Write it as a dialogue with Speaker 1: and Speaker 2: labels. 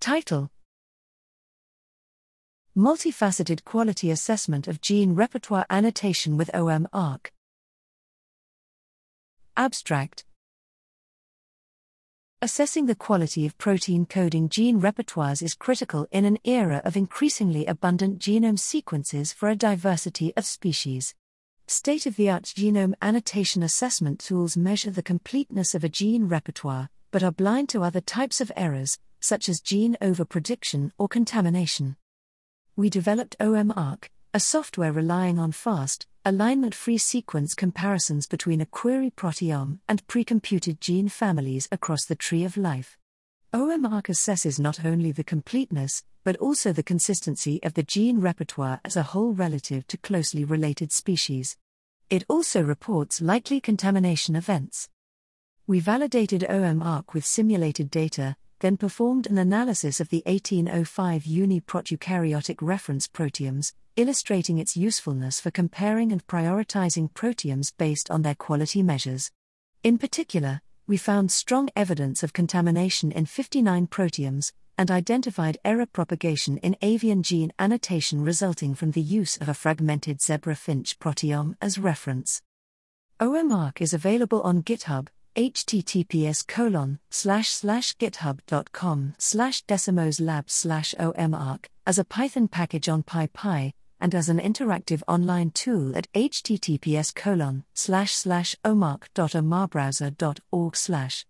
Speaker 1: Title Multifaceted Quality Assessment of Gene Repertoire Annotation with OMArk. Abstract Assessing the quality of protein coding gene repertoires is critical in an era of increasingly abundant genome sequences for a diversity of species. State of the art genome annotation assessment tools measure the completeness of a gene repertoire, but are blind to other types of errors, such as gene overprediction or contamination. We developed OMArk, a software relying on fast, alignment free sequence comparisons between a query proteome and precomputed gene families across the tree of life. OMArk assesses not only the completeness, but also the consistency of the gene repertoire as a whole relative to closely related species. It also reports likely contamination events. We validated OMArk with simulated data, then performed an analysis of the 1805 UniProt reference proteomes, illustrating its usefulness for comparing and prioritizing proteomes based on their quality measures. In particular, we found strong evidence of contamination in 59 proteomes, and identified error propagation in avian gene annotation resulting from the use of a fragmented zebra finch proteome as reference. OMArk is available on GitHub, https colon slash slash github.com slash DessimozLab slash omark as a Python package on PyPi and as an interactive online tool at https colon slash slash omark.omabrowser.org slash